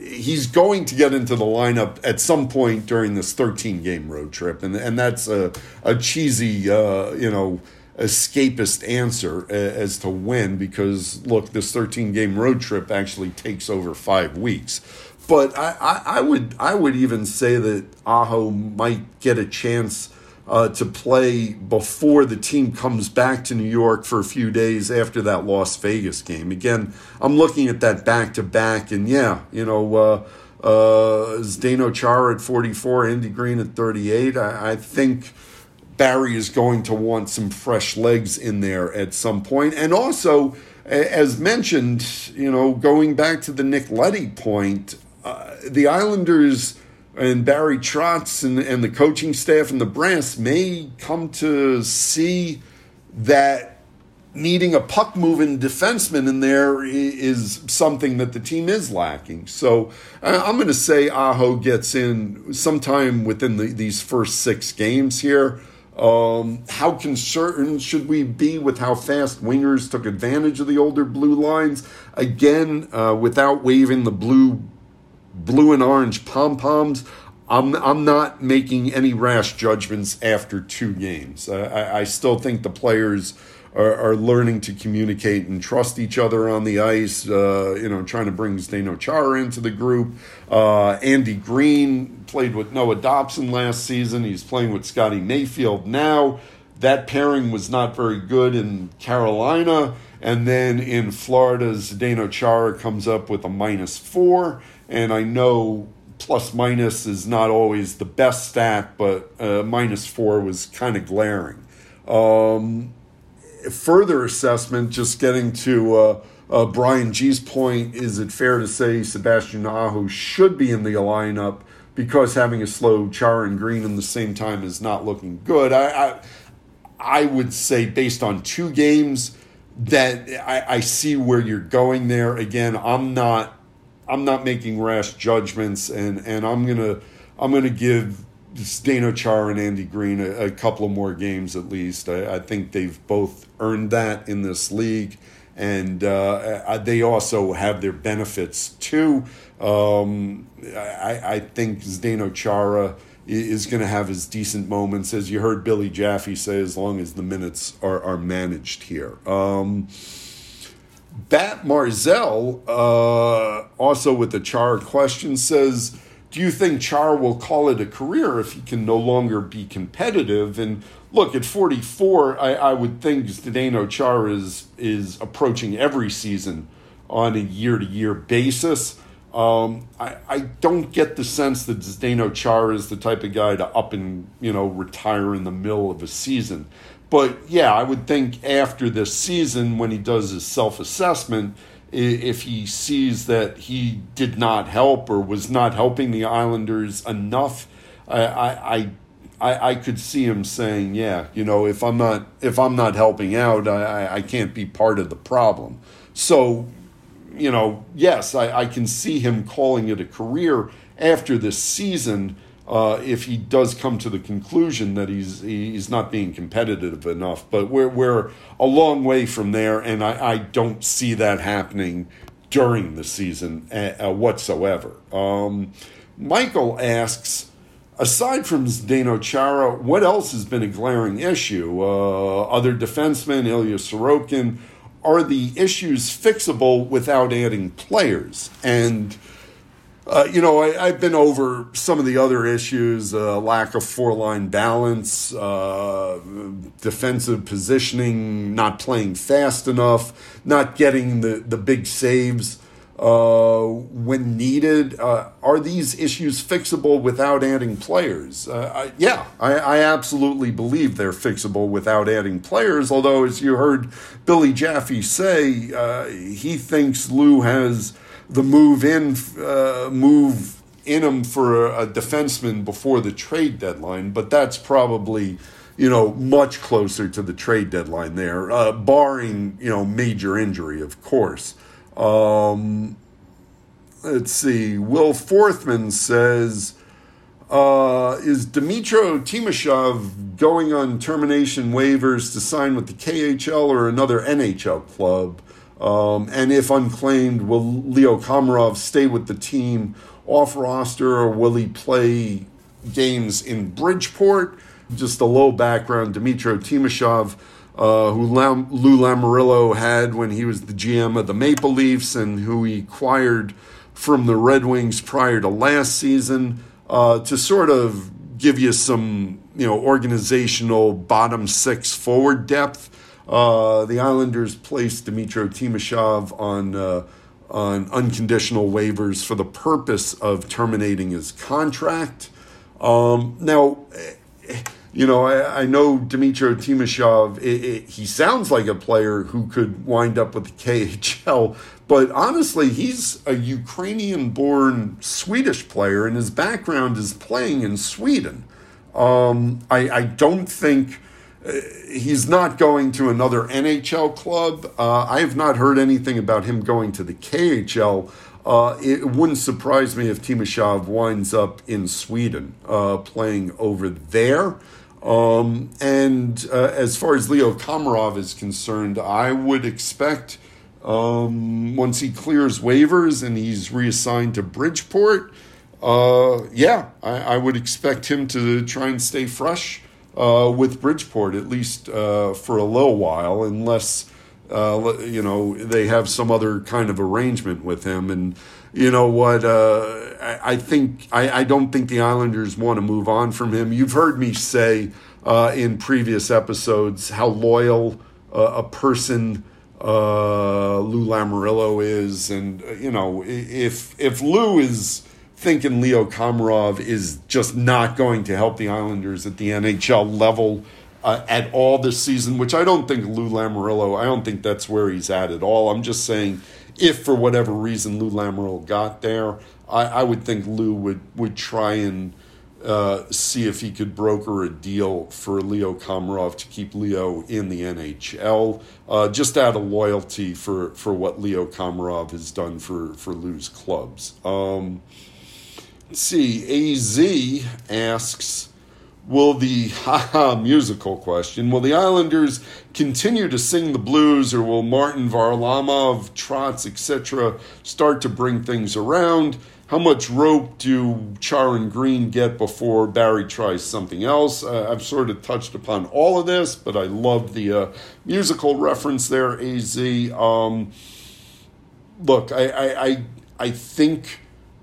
he's going to get into the lineup at some point during this 13 game road trip, and and that's a a cheesy, uh, you know, escapist answer as to when, because look, this 13 game road trip actually takes over five weeks. But I, I, I would I would even say that Aho might get a chance uh, to play before the team comes back to New York for a few days after that Las Vegas game. Again, I'm looking at that back to back, and yeah, you know, uh, uh, Zdeno Chara at 44, Andy Greene at 38. I, I think Barry is going to want some fresh legs in there at some point. And also, as mentioned, you know, going back to the Nick Leddy point, uh, the Islanders and Barry Trotz and, and the coaching staff and the brass may come to see that needing a puck moving defenseman in there is something that the team is lacking. So I'm going to say Aho gets in sometime within the, these first six games here. Um, how concerned should we be with how fast wingers took advantage of the older blue lines? Again, uh, without waving the blue, blue and orange pom poms, I'm I'm not making any rash judgments after two games. Uh, I, I still think the players are, learning to communicate and trust each other on the ice. Uh, you know, trying to bring Zdeno Chara into the group. Uh, Andy Greene played with Noah Dobson last season. He's playing with Scotty Mayfield now. That pairing was not very good in Carolina. And then in Florida, Zdeno Chara comes up with a minus four. And I know plus minus is not always the best stat, but uh, minus four was kind of glaring. Um, further assessment, just getting to uh, uh, Brian G's point, is it fair to say Sebastian Aho should be in the lineup because having a slow Chara and Greene in the same time is not looking good? I, I, I would say based on two games that I, I see where you're going there. Again, I'm not I'm not making rash judgments, and and I'm gonna I'm gonna give Zdeno Chara and Andy Greene a, a, couple of more games at least. I, I, think they've both earned that in this league, and uh, they also have their benefits too. Um, I, I, think Zdeno Chara is going to have his decent moments, as you heard Billy Jaffe say, as long as the minutes are, are managed here. Um, Bat Marzell, uh, also with the Chara question, says, Do you think Chara will call it a career if he can no longer be competitive? And look, at 44, I, I would think Zdeno Chara is, is approaching every season on a year to year basis. Um, I, I don't get the sense that Zdeno Chara is the type of guy to up and you know retire in the middle of a season. But yeah, I would think after this season, when he does his self assessment, if he sees that he did not help or was not helping the Islanders enough, I, I, I, I could see him saying, "Yeah, you know, if I'm not if I'm not helping out, I, I can't be part of the problem." So, you know, yes, I, I can see him calling it a career after this season uh, if he does come to the conclusion that he's he's not being competitive enough. But we're we're a long way from there, and I, I don't see that happening during the season uh, uh, whatsoever. Um, Michael asks, aside from Zdeno Chara, what else has been a glaring issue? Uh, other defensemen, Ilya Sorokin, are the issues fixable without adding players? And uh, you know, I, have been over some of the other issues uh, lack of four line balance, uh, defensive positioning, not playing fast enough, not getting the, the big saves uh, when needed. Uh, are these issues fixable without adding players? Uh, I, yeah, I, I, absolutely believe they're fixable without adding players. Although, as you heard Billy Jaffe say, uh, he thinks Lou has the move in uh, move in him for a, a defenseman before the trade deadline, but that's probably you know, much closer to the trade deadline there, uh, barring, you know, major injury, of course. Um, let's see. Will Forthman says, uh, is Dmytro Timashov going on termination waivers to sign with the KHL or another NHL club? Um, and if unclaimed, will Leo Komarov stay with the team off roster or will he play games in Bridgeport? Just a low background Dmytro Timashov uh, who Lam- Lou Lamoriello had when he was the GM of the Maple Leafs and who he acquired from the Red Wings prior to last season, uh, to sort of give you some, you know, organizational bottom six forward depth. Uh, the Islanders placed Dmytro Timashov on uh, on unconditional waivers for the purpose of terminating his contract. Um, now you know, I, I know Dmytro Timashov, it, it, he sounds like a player who could wind up with the KHL, but honestly, he's a Ukrainian born Swedish player, and his background is playing in Sweden. Um, I, I, don't think uh, he's not going to another NHL club. Uh, I have not heard anything about him going to the KHL. Uh, it wouldn't surprise me if Timashov winds up in Sweden uh, playing over there. Um, and uh, as far as Leo Komarov is concerned, I would expect um, once he clears waivers and he's reassigned to Bridgeport, uh, yeah, I, I, would expect him to try and stay fresh uh, with Bridgeport at least uh, for a little while, unless uh, you know they have some other kind of arrangement with him. And you know what? Uh, I, I, think I, I, don't think the Islanders want to move on from him. You've heard me say uh, in previous episodes how loyal uh, a person uh, Lou Lamoriello is, and uh, you know if if Lou is thinking Leo Komarov is just not going to help the Islanders at the NHL level. Uh, at all this season, which I don't think Lou Lamoriello, I don't think that's where he's at at all. I'm just saying if for whatever reason Lou Lamoriello got there, I, I, would think Lou would would try and uh, see if he could broker a deal for Leo Komarov to keep Leo in the NHL, uh, just out of loyalty for, for what Leo Komarov has done for, for Lou's clubs. Um, see, AZ asks, Will the haha musical question, will the Islanders continue to sing the blues or will Martin Varlamov, Trotz, etc. start to bring things around? How much rope do Chara and Greene get before Barry tries something else? Uh, I've sort of touched upon all of this, but I love the uh, musical reference there, AZ. Um, look, I, I, I, I think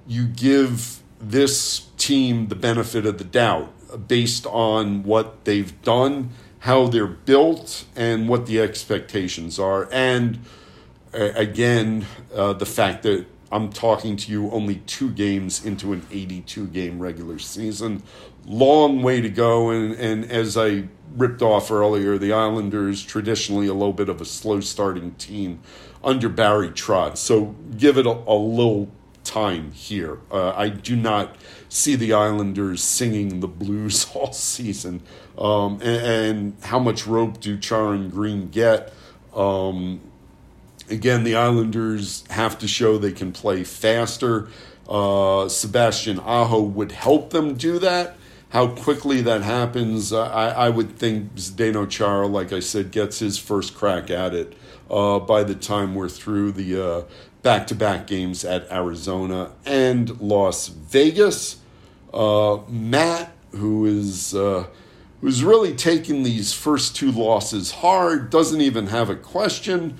you give this team the benefit of the doubt based on what they've done, how they're built, and what the expectations are. And uh, again, uh, the fact that I'm talking to you only two games into an 82 game regular season. Long way to go. And, and as I ripped off earlier, the Islanders traditionally a little bit of a slow starting team under Barry Trotz. So give it a, a little time here. Uh, I do not see the Islanders singing the blues all season. Um, and, and, how much rope do Chara and Greene get? Um, again, the Islanders have to show they can play faster. Uh, Sebastian Aho would help them do that. How quickly that happens, uh, I, I, would think Zdeno Chara, like I said, gets his first crack at it uh, by the time we're through the back to back games at Arizona and Las Vegas. Uh, Matt, who is uh, who's really taking these first two losses hard, doesn't even have a question.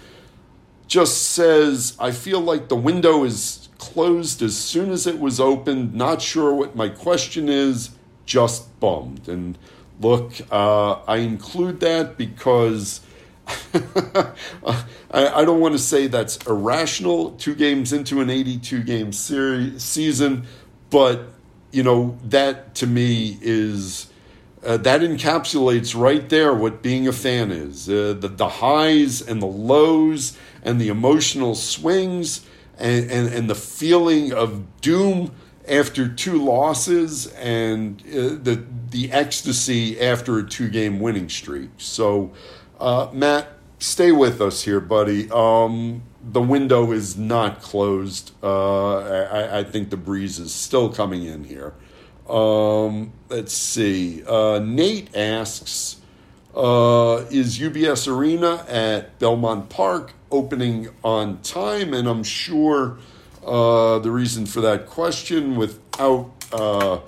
Just says, I feel like the window is closed as soon as it was opened. Not sure what my question is. Just bummed. And look, uh, I include that because I, I, don't want to say that's irrational. Two games into an 82 game series season, but you know that to me is uh, that encapsulates right there what being a fan is uh, the, the highs and the lows and the emotional swings and, and, and the feeling of doom after two losses and uh, the the ecstasy after a two game winning streak. So uh, Matt, stay with us here, buddy. Um, the window is not closed. Uh, I, I, think the breeze is still coming in here. Um, let's see. Uh, Nate asks uh, Is UBS Arena at Belmont Park opening on time? And I'm sure uh, the reason for that question without uh,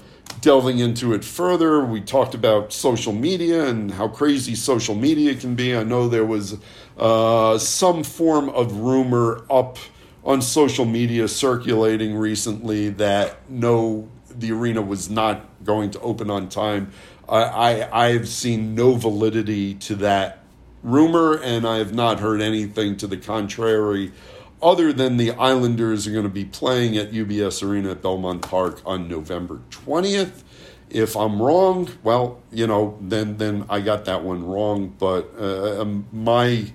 delving into it further, we talked about social media and how crazy social media can be. I know there was uh, some form of rumor up on social media circulating recently that no, the arena was not going to open on time. I, I I've seen no validity to that rumor, and I have not heard anything to the contrary other than the Islanders are going to be playing at UBS Arena at Belmont Park on November 20th. If I'm wrong, well, you know, then then I got that one wrong. But uh, um, my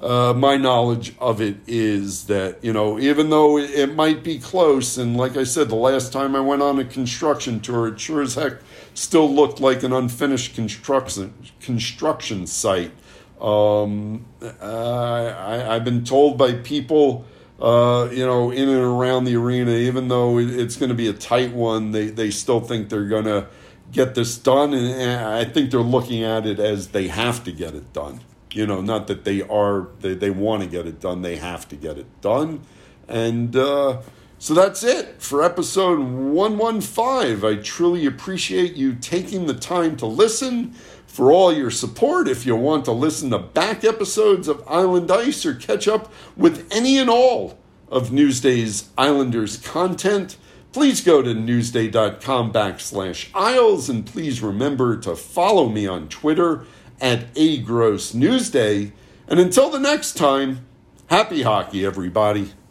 uh, my knowledge of it is that you know, even though it, it might be close, and like I said, the last time I went on a construction tour, it sure as heck still looked like an unfinished construction construction site. Um, I, I've been told by people, uh, you know, in and around the arena, even though it's going to be a tight one, they, they still think they're going to get this done. And I think they're looking at it as they have to get it done. You know, not that they are, they, they want to get it done, they have to get it done. And uh, so that's it for episode 115. I truly appreciate you taking the time to listen for all your support. If you want to listen to back episodes of Island Ice or catch up with any and all of Newsday's Islanders content, please go to newsday.com backslash Isles and please remember to follow me on Twitter at A Gross Newsday. And until the next time, happy hockey, everybody.